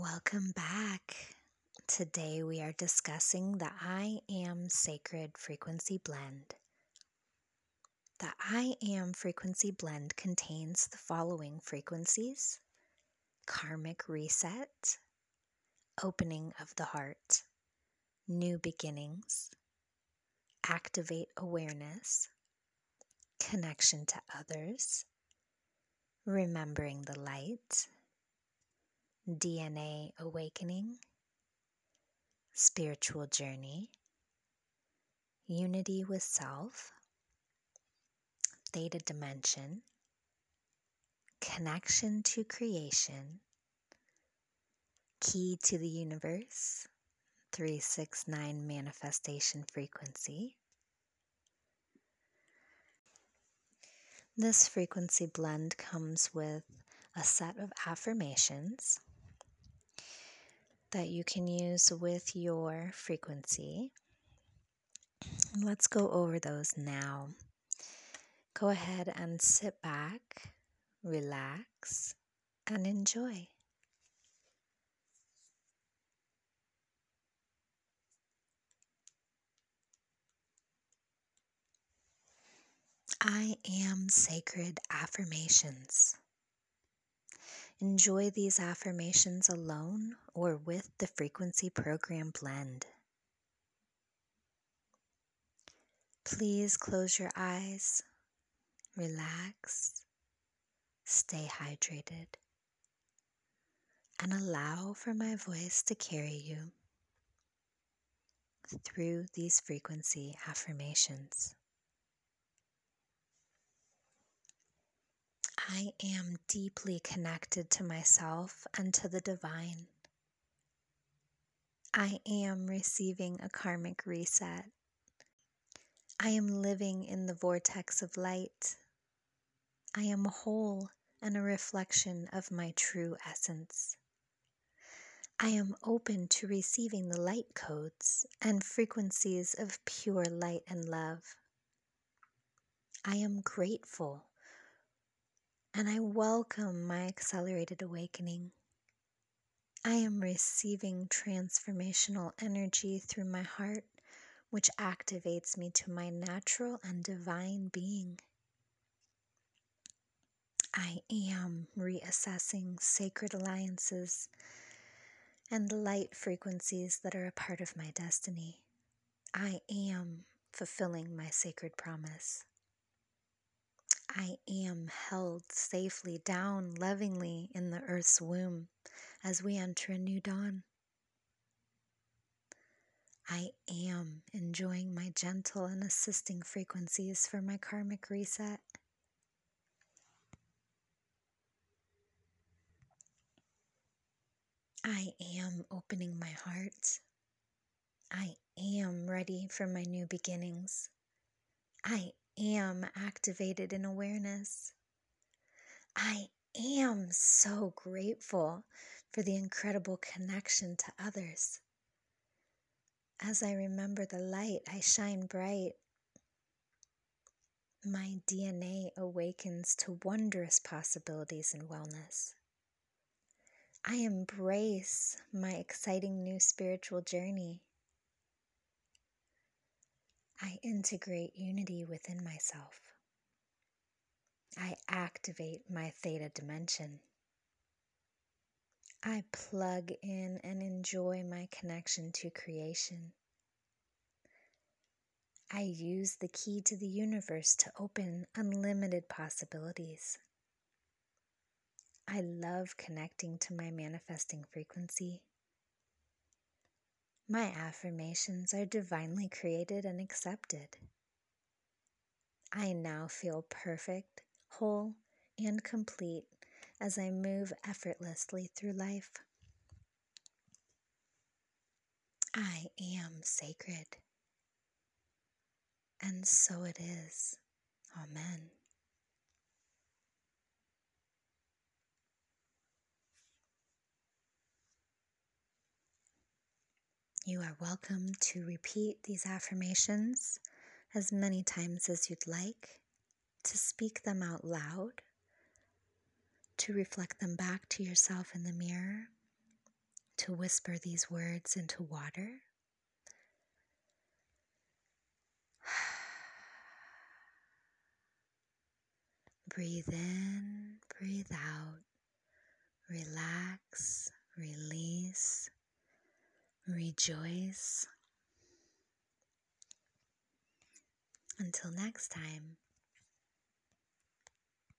Welcome back. Today we are discussing the I Am Sacred Frequency Blend. The I Am Frequency Blend contains the following frequencies karmic reset, opening of the heart, new beginnings, activate awareness, connection to others, remembering the light DNA awakening, spiritual journey, unity with self, theta dimension, connection to creation, key to the universe, 369 manifestation frequency. This frequency blend comes with a set of affirmations that you can use with your frequency. Let's go over those now. Go ahead and sit back, relax, and enjoy. I am sacred affirmations. Enjoy these affirmations alone or with the frequency program blend. Please close your eyes, relax, stay hydrated, and allow for my voice to carry you through these frequency affirmations. I am deeply connected to myself and to the divine. I am receiving a karmic reset. I am living in the vortex of light. I am whole and a reflection of my true essence. I am open to receiving the light codes and frequencies of pure light and love. I am grateful and I welcome my accelerated awakening. I am receiving transformational energy through my heart, which activates me to my natural and divine being. I am reassessing sacred alliances and light frequencies that are a part of my destiny. I am fulfilling my sacred promise. I am held safely down lovingly in the earth's womb as we enter a new dawn. I am enjoying my gentle and assisting frequencies for my karmic reset. I am opening my heart. I am ready for my new beginnings. I am activated in awareness. I am so grateful for the incredible connection to others. As I remember the light, I shine bright. My DNA awakens to wondrous possibilities and wellness. I embrace my exciting new spiritual journey. I integrate unity within myself. I activate my theta dimension. I plug in and enjoy my connection to creation. I use the key to the universe to open unlimited possibilities. I love connecting to my manifesting frequency. My affirmations are divinely created and accepted. I now feel perfect, whole, and complete as I move effortlessly through life. I am sacred. And so it is. Amen. You are welcome to repeat these affirmations as many times as you'd like, to speak them out loud, to reflect them back to yourself in the mirror, to whisper these words into water. breathe in, breathe out, relax, release rejoice. Until next time.